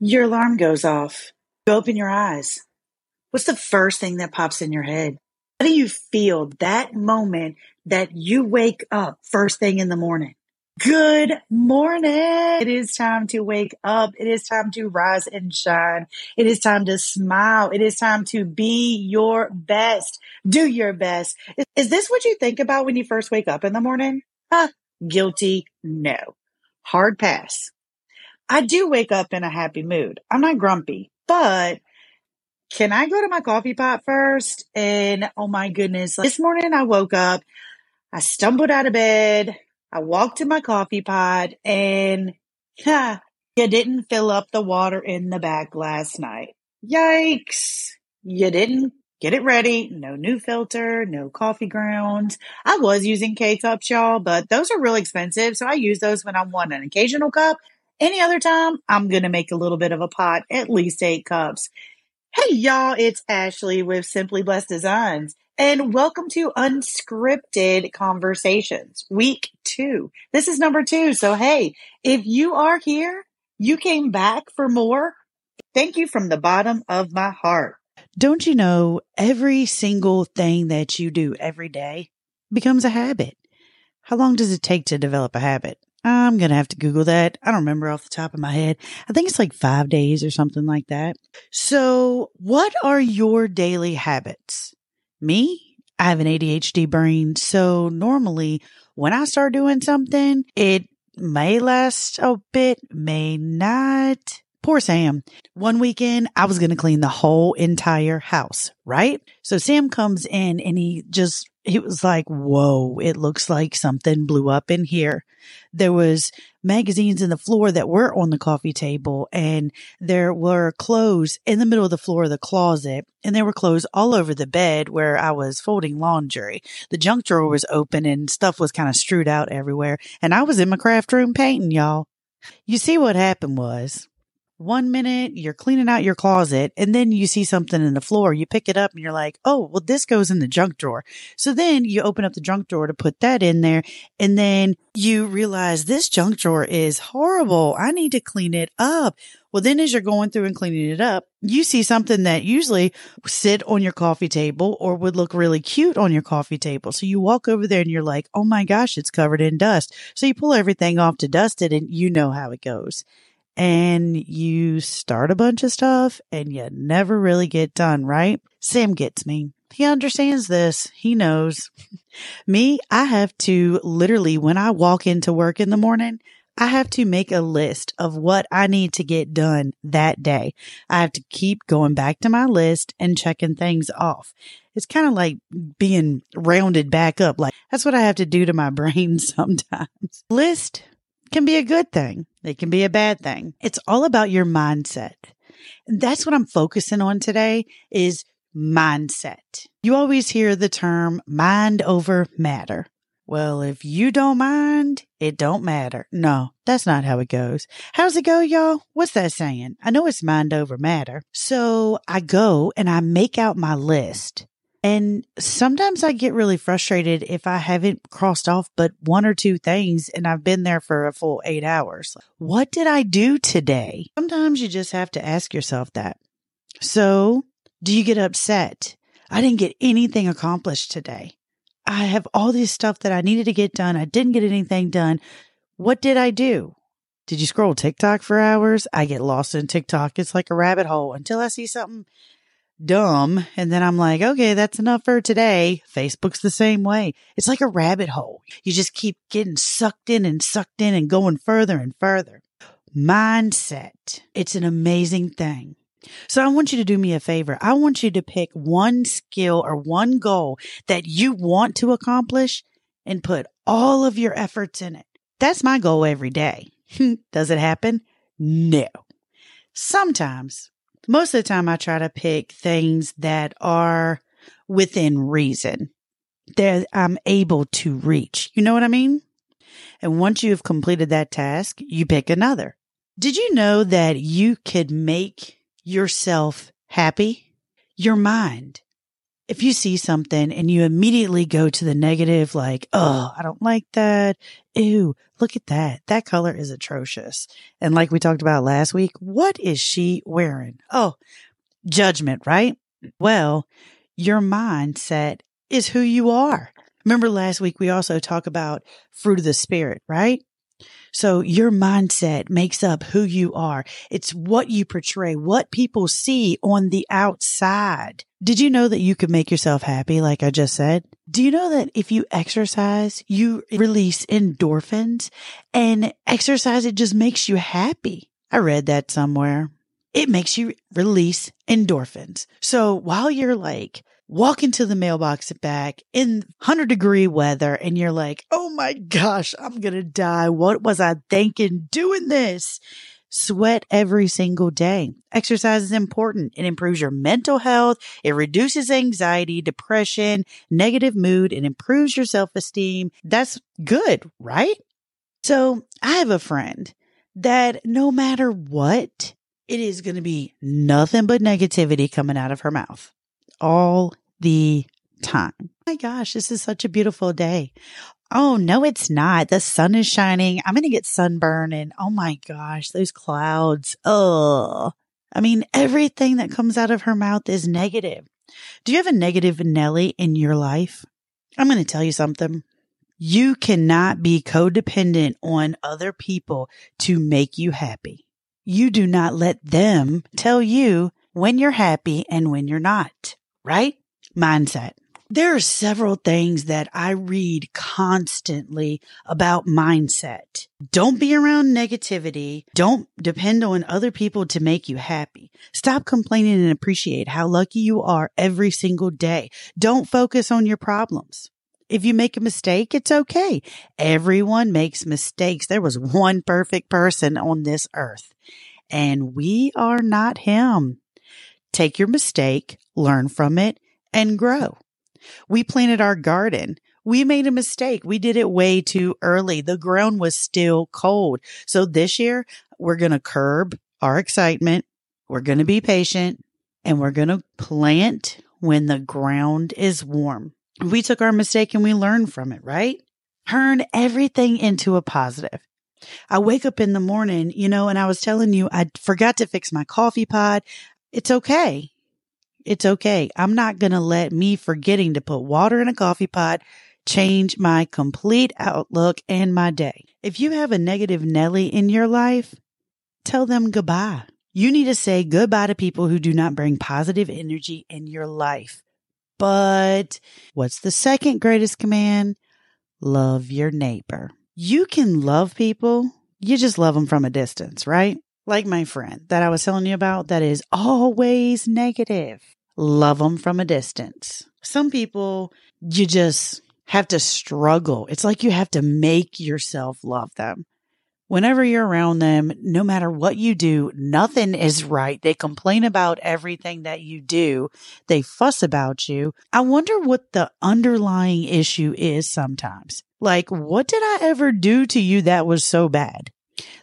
Your alarm goes off. You open your eyes. What's the first thing that pops in your head? How do you feel that moment that you wake up first thing in the morning? Good morning. It is time to wake up. It is time to rise and shine. It is time to smile. It is time to be your best. Do your best. Is this what you think about when you first wake up in the morning? Huh? Guilty. No. Hard pass. I do wake up in a happy mood. I'm not grumpy, but can I go to my coffee pot first? And oh my goodness, this morning I woke up, I stumbled out of bed, I walked to my coffee pot and you didn't fill up the water in the back last night. Yikes. You didn't get it ready. No new filter, no coffee grounds. I was using K cups, y'all, but those are really expensive. So I use those when I want an occasional cup. Any other time, I'm going to make a little bit of a pot, at least eight cups. Hey, y'all, it's Ashley with Simply Blessed Designs, and welcome to Unscripted Conversations, week two. This is number two. So, hey, if you are here, you came back for more. Thank you from the bottom of my heart. Don't you know every single thing that you do every day becomes a habit? How long does it take to develop a habit? I'm going to have to Google that. I don't remember off the top of my head. I think it's like five days or something like that. So what are your daily habits? Me? I have an ADHD brain. So normally when I start doing something, it may last a bit, may not. Poor Sam. One weekend, I was going to clean the whole entire house, right? So Sam comes in and he just, he was like, whoa, it looks like something blew up in here. There was magazines in the floor that were on the coffee table and there were clothes in the middle of the floor of the closet and there were clothes all over the bed where I was folding laundry. The junk drawer was open and stuff was kind of strewed out everywhere. And I was in my craft room painting, y'all. You see what happened was one minute you're cleaning out your closet and then you see something in the floor. You pick it up and you're like, Oh, well, this goes in the junk drawer. So then you open up the junk drawer to put that in there. And then you realize this junk drawer is horrible. I need to clean it up. Well, then as you're going through and cleaning it up, you see something that usually sit on your coffee table or would look really cute on your coffee table. So you walk over there and you're like, Oh my gosh, it's covered in dust. So you pull everything off to dust it and you know how it goes and you start a bunch of stuff and you never really get done, right? Sam gets me. He understands this. He knows. me, I have to literally, when I walk into work in the morning, I have to make a list of what I need to get done that day. I have to keep going back to my list and checking things off. It's kind of like being rounded back up. Like that's what I have to do to my brain sometimes. List can be a good thing. It can be a bad thing. It's all about your mindset. That's what I'm focusing on today is mindset. You always hear the term mind over matter. Well, if you don't mind, it don't matter. No, that's not how it goes. How's it go, y'all? What's that saying? I know it's mind over matter. So I go and I make out my list and sometimes I get really frustrated if I haven't crossed off but one or two things and I've been there for a full eight hours. What did I do today? Sometimes you just have to ask yourself that. So do you get upset? I didn't get anything accomplished today. I have all this stuff that I needed to get done. I didn't get anything done. What did I do? Did you scroll TikTok for hours? I get lost in TikTok. It's like a rabbit hole until I see something dumb. And then I'm like, okay, that's enough for today. Facebook's the same way. It's like a rabbit hole. You just keep getting sucked in and sucked in and going further and further. Mindset. It's an amazing thing. So I want you to do me a favor. I want you to pick one skill or one goal that you want to accomplish and put all of your efforts in it. That's my goal every day. Does it happen? No. Sometimes most of the time I try to pick things that are within reason that I'm able to reach. You know what I mean? And once you have completed that task, you pick another. Did you know that you could make yourself happy? Your mind. If you see something and you immediately go to the negative, like, oh, I don't like that. Ew, look at that. That color is atrocious. And like we talked about last week, what is she wearing? Oh, judgment, right? Well, your mindset is who you are. Remember last week we also talked about fruit of the spirit, right? So your mindset makes up who you are. It's what you portray, what people see on the outside. Did you know that you could make yourself happy? Like I just said, do you know that if you exercise, you release endorphins and exercise, it just makes you happy. I read that somewhere. It makes you release endorphins. So while you're like walk into the mailbox back in 100 degree weather and you're like, oh my gosh, I'm going to die. What was I thinking doing this? Sweat every single day. Exercise is important. It improves your mental health. It reduces anxiety, depression, negative mood, and improves your self esteem. That's good, right? So I have a friend that no matter what, it is going to be nothing but negativity coming out of her mouth all the time. My gosh, this is such a beautiful day. Oh, no, it's not. The sun is shining. I'm going to get sunburn and oh my gosh, those clouds. Oh, I mean, everything that comes out of her mouth is negative. Do you have a negative Nelly in your life? I'm going to tell you something. You cannot be codependent on other people to make you happy. You do not let them tell you when you're happy and when you're not, right? Mindset. There are several things that I read constantly about mindset. Don't be around negativity. Don't depend on other people to make you happy. Stop complaining and appreciate how lucky you are every single day. Don't focus on your problems. If you make a mistake, it's okay. Everyone makes mistakes. There was one perfect person on this earth and we are not him. Take your mistake, learn from it and grow. We planted our garden. We made a mistake. We did it way too early. The ground was still cold. So this year we're going to curb our excitement. We're going to be patient and we're going to plant when the ground is warm. We took our mistake and we learned from it, right? Turn everything into a positive. I wake up in the morning, you know, and I was telling you, I forgot to fix my coffee pot. It's okay. It's okay. I'm not going to let me forgetting to put water in a coffee pot change my complete outlook and my day. If you have a negative Nelly in your life, tell them goodbye. You need to say goodbye to people who do not bring positive energy in your life. But what's the second greatest command? Love your neighbor. You can love people. You just love them from a distance, right? Like my friend that I was telling you about that is always negative love them from a distance. Some people, you just have to struggle. It's like you have to make yourself love them. Whenever you're around them, no matter what you do, nothing is right. They complain about everything that you do. They fuss about you. I wonder what the underlying issue is sometimes. Like, what did I ever do to you that was so bad?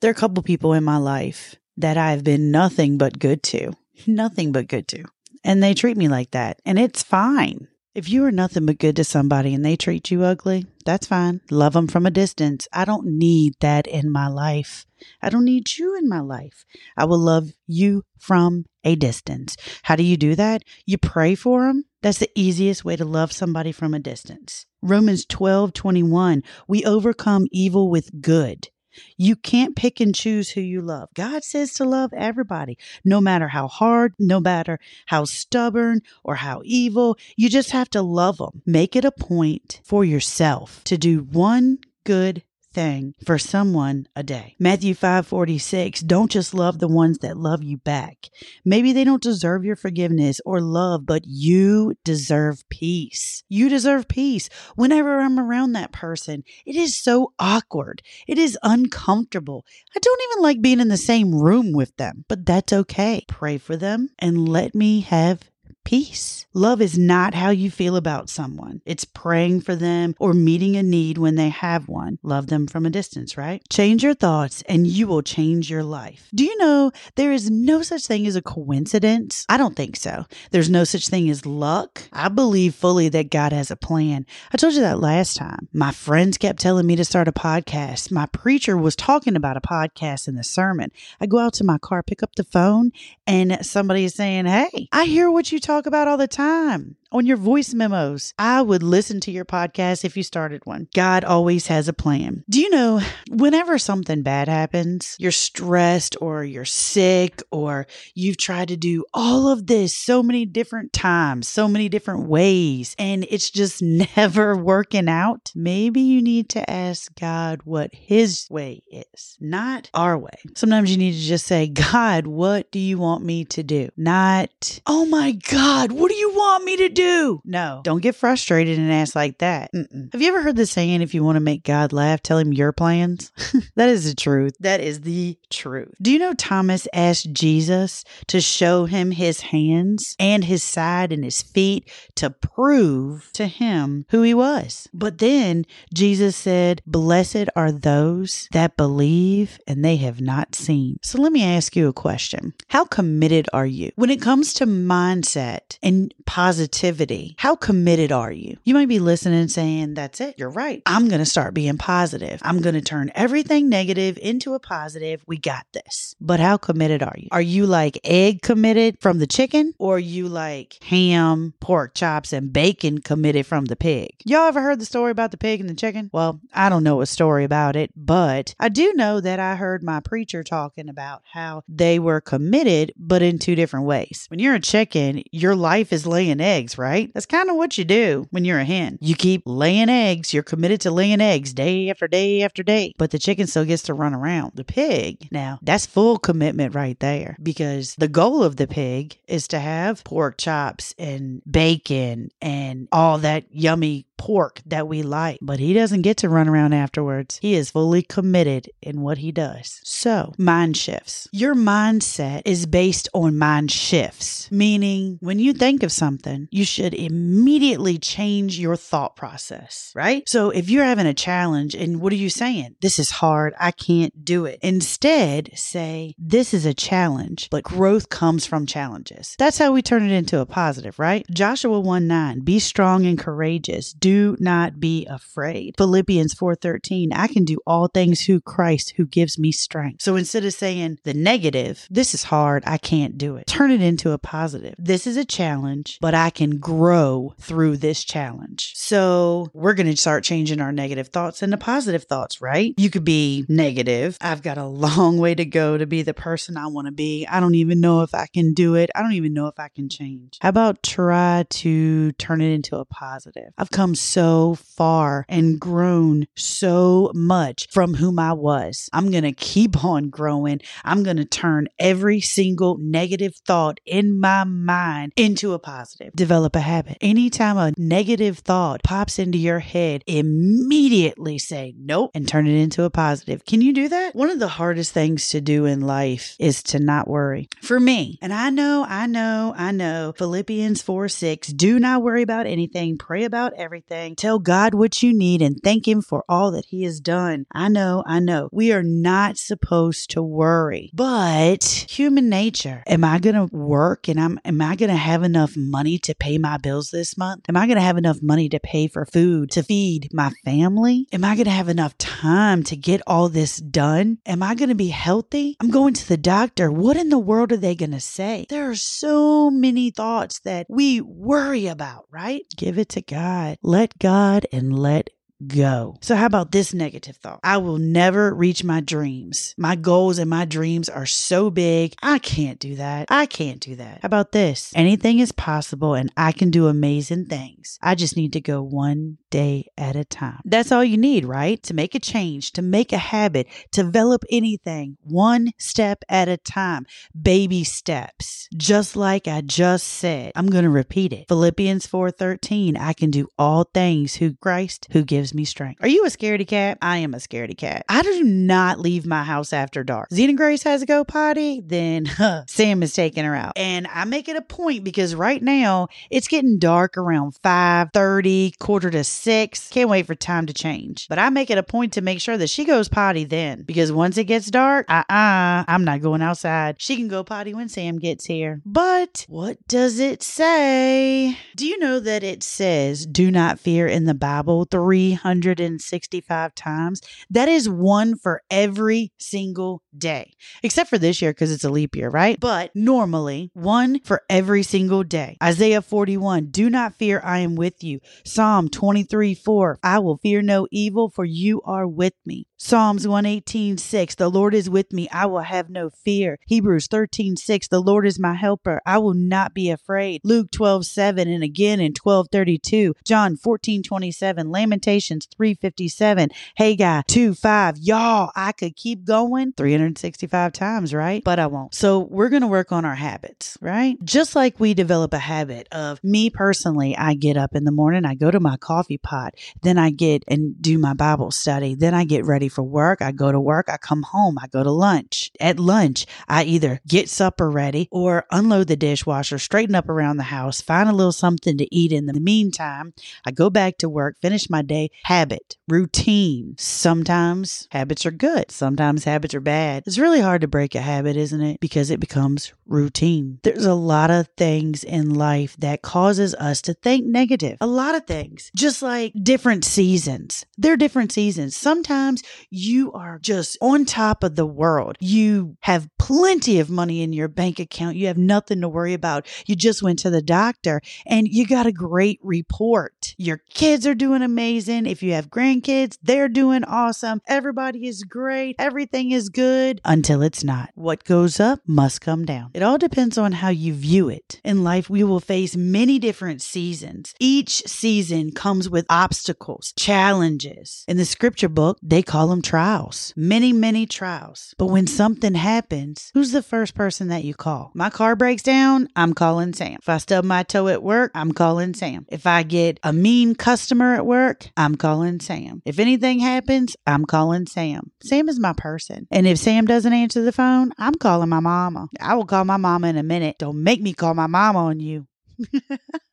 There are a couple people in my life that I've been nothing but good to. Nothing but good to and they treat me like that. And it's fine. If you are nothing but good to somebody and they treat you ugly, that's fine. Love them from a distance. I don't need that in my life. I don't need you in my life. I will love you from a distance. How do you do that? You pray for them. That's the easiest way to love somebody from a distance. Romans 12, 21. We overcome evil with good. You can't pick and choose who you love. God says to love everybody, no matter how hard, no matter how stubborn or how evil. You just have to love them. Make it a point for yourself to do one good thing for someone a day. Matthew 5:46 Don't just love the ones that love you back. Maybe they don't deserve your forgiveness or love, but you deserve peace. You deserve peace. Whenever I'm around that person, it is so awkward. It is uncomfortable. I don't even like being in the same room with them, but that's okay. Pray for them and let me have peace. Love is not how you feel about someone. It's praying for them or meeting a need when they have one. Love them from a distance, right? Change your thoughts and you will change your life. Do you know there is no such thing as a coincidence? I don't think so. There's no such thing as luck. I believe fully that God has a plan. I told you that last time. My friends kept telling me to start a podcast. My preacher was talking about a podcast in the sermon. I go out to my car, pick up the phone, and somebody is saying, Hey, I hear what you talk about all the time on your voice memos. I would listen to your podcast if you started one. God always has a plan. Do you know whenever something bad happens, you're stressed or you're sick or you've tried to do all of this so many different times, so many different ways, and it's just never working out? Maybe you need to ask God what His way is, not our way. Sometimes you need to just say, God, what do you want me to do? Not, oh my God, what do you want me to do? Do? No, don't get frustrated and ask like that. Mm-mm. Have you ever heard the saying, if you want to make God laugh, tell him your plans? that is the truth. That is the truth. Do you know Thomas asked Jesus to show him his hands and his side and his feet to prove to him who he was? But then Jesus said, Blessed are those that believe and they have not seen. So let me ask you a question. How committed are you when it comes to mindset and positivity? Positivity. How committed are you? You might be listening saying, That's it. You're right. I'm going to start being positive. I'm going to turn everything negative into a positive. We got this. But how committed are you? Are you like egg committed from the chicken or you like ham, pork chops, and bacon committed from the pig? Y'all ever heard the story about the pig and the chicken? Well, I don't know a story about it, but I do know that I heard my preacher talking about how they were committed, but in two different ways. When you're a chicken, your life is laying eggs, right? That's kind of what you do when you're a hen. You keep laying eggs. You're committed to laying eggs day after day after day, but the chicken still gets to run around. The pig, now, that's full commitment right there because the goal of the pig is to have pork chops and bacon and all that yummy pork that we like, but he doesn't get to run around afterwards. He is fully committed in what he does. So, mind shifts. Your mindset is based on mind shifts, meaning when you think of something, you should immediately change your thought process, right? So, if you're having a challenge and what are you saying? This is hard. I can't do it. Instead, say, This is a challenge, but growth comes from challenges. That's how we turn it into a positive, right? Joshua 1 9, be strong and courageous. Do do not be afraid. Philippians 4:13, I can do all things through Christ who gives me strength. So instead of saying the negative, this is hard, I can't do it. Turn it into a positive. This is a challenge, but I can grow through this challenge. So we're going to start changing our negative thoughts into positive thoughts, right? You could be negative. I've got a long way to go to be the person I want to be. I don't even know if I can do it. I don't even know if I can change. How about try to turn it into a positive? I've come so far and grown so much from whom I was. I'm going to keep on growing. I'm going to turn every single negative thought in my mind into a positive. Develop a habit. Anytime a negative thought pops into your head, immediately say nope and turn it into a positive. Can you do that? One of the hardest things to do in life is to not worry. For me, and I know, I know, I know, Philippians 4 6, do not worry about anything, pray about everything everything. Tell God what you need and thank Him for all that He has done. I know, I know. We are not supposed to worry, but human nature. Am I going to work and I'm, am I going to have enough money to pay my bills this month? Am I going to have enough money to pay for food to feed my family? Am I going to have enough time to get all this done? Am I going to be healthy? I'm going to the doctor. What in the world are they going to say? There are so many thoughts that we worry about, right? Give it to God. Let God and let go. So, how about this negative thought? I will never reach my dreams. My goals and my dreams are so big. I can't do that. I can't do that. How about this? Anything is possible and I can do amazing things. I just need to go one day at a time. That's all you need, right? To make a change, to make a habit, to develop anything one step at a time. Baby steps. Just like I just said. I'm going to repeat it. Philippians 4:13, I can do all things who Christ who gives gives me strength. Are you a scaredy cat? I am a scaredy cat. I do not leave my house after dark. Zena Grace has to go potty, then huh, Sam is taking her out. And I make it a point because right now it's getting dark around 5 30, quarter to 6. Can't wait for time to change. But I make it a point to make sure that she goes potty then because once it gets dark, uh uh, I'm not going outside. She can go potty when Sam gets here. But what does it say? Do you know that it says do not fear in the Bible 365 times? That is one for every single day, except for this year because it's a leap year, right? But normally, one for every single day. Isaiah 41, do not fear, I am with you. Psalm 23, 4, I will fear no evil, for you are with me. Psalms 118, 6, the Lord is with me, I will have no fear. Hebrews 13, 6, the Lord is my helper, I will not be afraid. Luke 12, 7, and again in 12, 32. John 14, 27, Lamentations 3, 57, Haggai 2, 5. Y'all, I could keep going 365 times, right? But I won't. So we're going to work on our habits, right? Just like we develop a habit of me personally, I get up in the morning, I go to my coffee pot, then I get and do my Bible study, then I get ready for work, I go to work, I come home, I go to lunch. At lunch, I either get supper ready or unload the dishwasher, straighten up around the house, find a little something to eat in the meantime. I go back to work, finish my day. Habit, routine. Sometimes habits are good, sometimes habits are bad. It's really hard to break a habit, isn't it? Because it becomes routine. There's a lot of things in life that causes us to think negative. A lot of things. Just like different seasons. They're different seasons. Sometimes you are just on top of the world. You have plenty of money in your bank account. You have nothing to worry about. You just went to the doctor and you got a great report. Your kids are doing amazing. If you have grandkids, they're doing awesome. Everybody is great. Everything is good until it's not. What goes up must come down. It all depends on how you view it. In life, we will face many different seasons. Each season comes with obstacles, challenges. In the scripture book, they call them trials. Many, many trials. But when something happens, who's the first person that you call? My car breaks down, I'm calling Sam. If I stub my toe at work, I'm calling Sam. If I get a mean customer at work, I'm calling Sam. If anything happens, I'm calling Sam. Sam is my person. And if Sam doesn't answer the phone, I'm calling my mama. I will call my mama in a minute. Don't make me call my mama on you.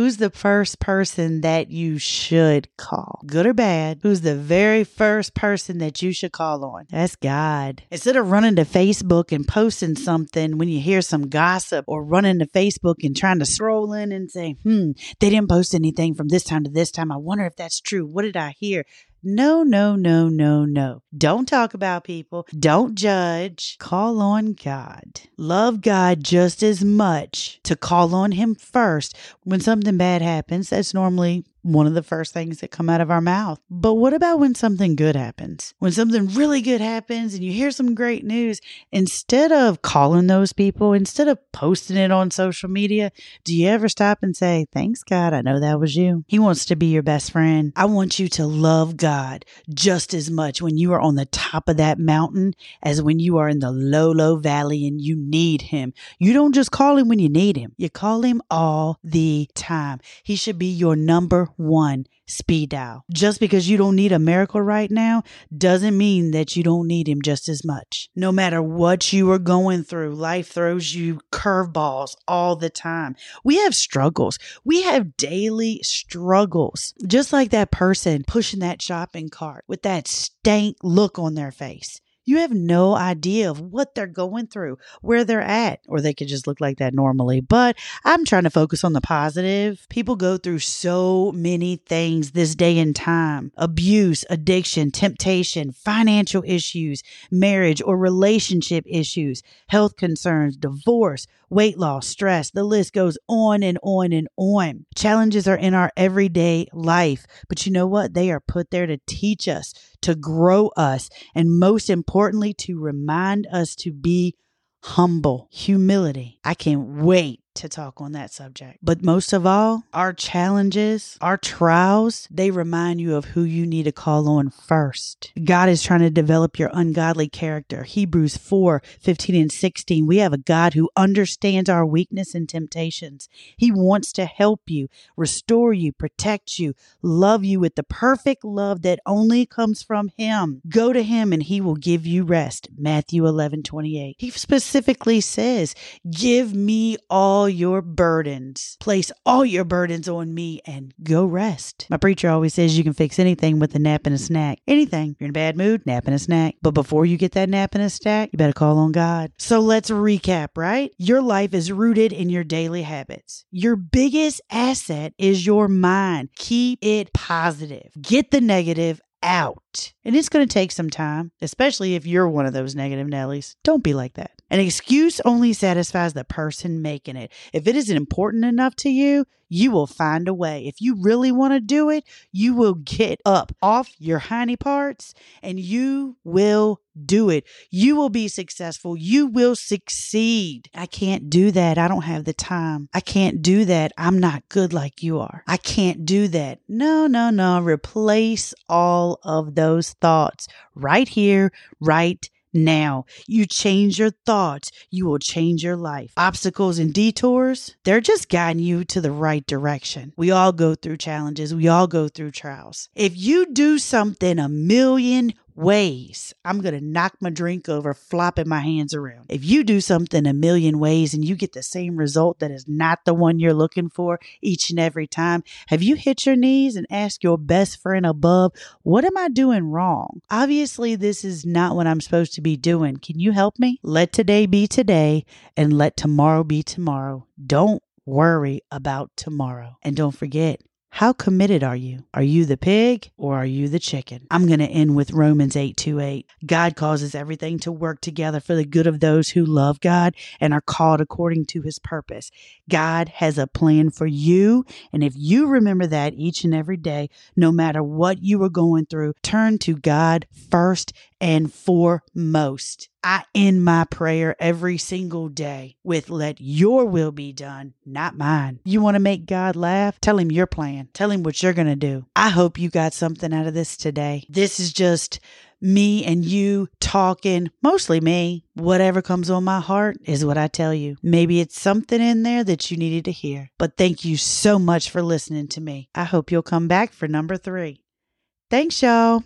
Who's the first person that you should call? Good or bad? Who's the very first person that you should call on? That's God. Instead of running to Facebook and posting something when you hear some gossip or running to Facebook and trying to scroll in and say, hmm, they didn't post anything from this time to this time. I wonder if that's true. What did I hear? No, no, no, no, no. Don't talk about people. Don't judge. Call on God. Love God just as much to call on Him first. When something bad happens, that's normally one of the first things that come out of our mouth. But what about when something good happens? When something really good happens and you hear some great news, instead of calling those people, instead of posting it on social media, do you ever stop and say, Thanks, God, I know that was you? He wants to be your best friend. I want you to love God just as much when you are on the top of that mountain as when you are in the low, low valley and you need Him. You don't just call Him when you need Him, you call Him all the time. He should be your number one speed dial. Just because you don't need a miracle right now doesn't mean that you don't need him just as much. No matter what you are going through, life throws you curveballs all the time. We have struggles. We have daily struggles. Just like that person pushing that shopping cart with that stank look on their face. You have no idea of what they're going through, where they're at, or they could just look like that normally. But I'm trying to focus on the positive. People go through so many things this day and time abuse, addiction, temptation, financial issues, marriage or relationship issues, health concerns, divorce, weight loss, stress. The list goes on and on and on. Challenges are in our everyday life, but you know what? They are put there to teach us, to grow us, and most importantly, to remind us to be humble, humility. I can't wait to talk on that subject. But most of all, our challenges, our trials, they remind you of who you need to call on first. God is trying to develop your ungodly character. Hebrews 4 15 and 16. We have a God who understands our weakness and temptations. He wants to help you, restore you, protect you, love you with the perfect love that only comes from Him. Go to Him and He will give you rest. Matthew 11 28. He specifically says, Give me all your burdens. Place all your burdens on me and go rest. My preacher always says you can fix anything with a nap and a snack. Anything. You're in a bad mood, nap and a snack. But before you get that nap and a snack, you better call on God. So let's recap, right? Your life is rooted in your daily habits. Your biggest asset is your mind. Keep it positive. Get the negative out. And it's going to take some time, especially if you're one of those negative Nellies. Don't be like that. An excuse only satisfies the person making it. If it isn't important enough to you, you will find a way. If you really want to do it, you will get up off your hiney parts and you will do it. You will be successful. You will succeed. I can't do that. I don't have the time. I can't do that. I'm not good like you are. I can't do that. No, no, no. Replace all of those thoughts right here, right now. You change your thoughts, you will change your life. Obstacles and detours, they're just guiding you to the right direction. We all go through challenges, we all go through trials. If you do something a million ways, I'm going to knock my drink over, flopping my hands around. If you do something a million ways and you get the same result that is not the one you're looking for each and every time, have you hit your knees and asked your best friend above, What am I doing wrong? Obviously, this is not what I'm supposed to be doing. Can you help me? Let today be today and let tomorrow be tomorrow. Don't worry about tomorrow. And don't forget, how committed are you? Are you the pig or are you the chicken? I'm going to end with Romans 8 2 8. God causes everything to work together for the good of those who love God and are called according to his purpose. God has a plan for you. And if you remember that each and every day, no matter what you are going through, turn to God first and foremost. I end my prayer every single day with let your will be done, not mine. You want to make God laugh? Tell him your plan. Tell him what you're going to do. I hope you got something out of this today. This is just me and you talking, mostly me. Whatever comes on my heart is what I tell you. Maybe it's something in there that you needed to hear. But thank you so much for listening to me. I hope you'll come back for number three. Thanks, y'all.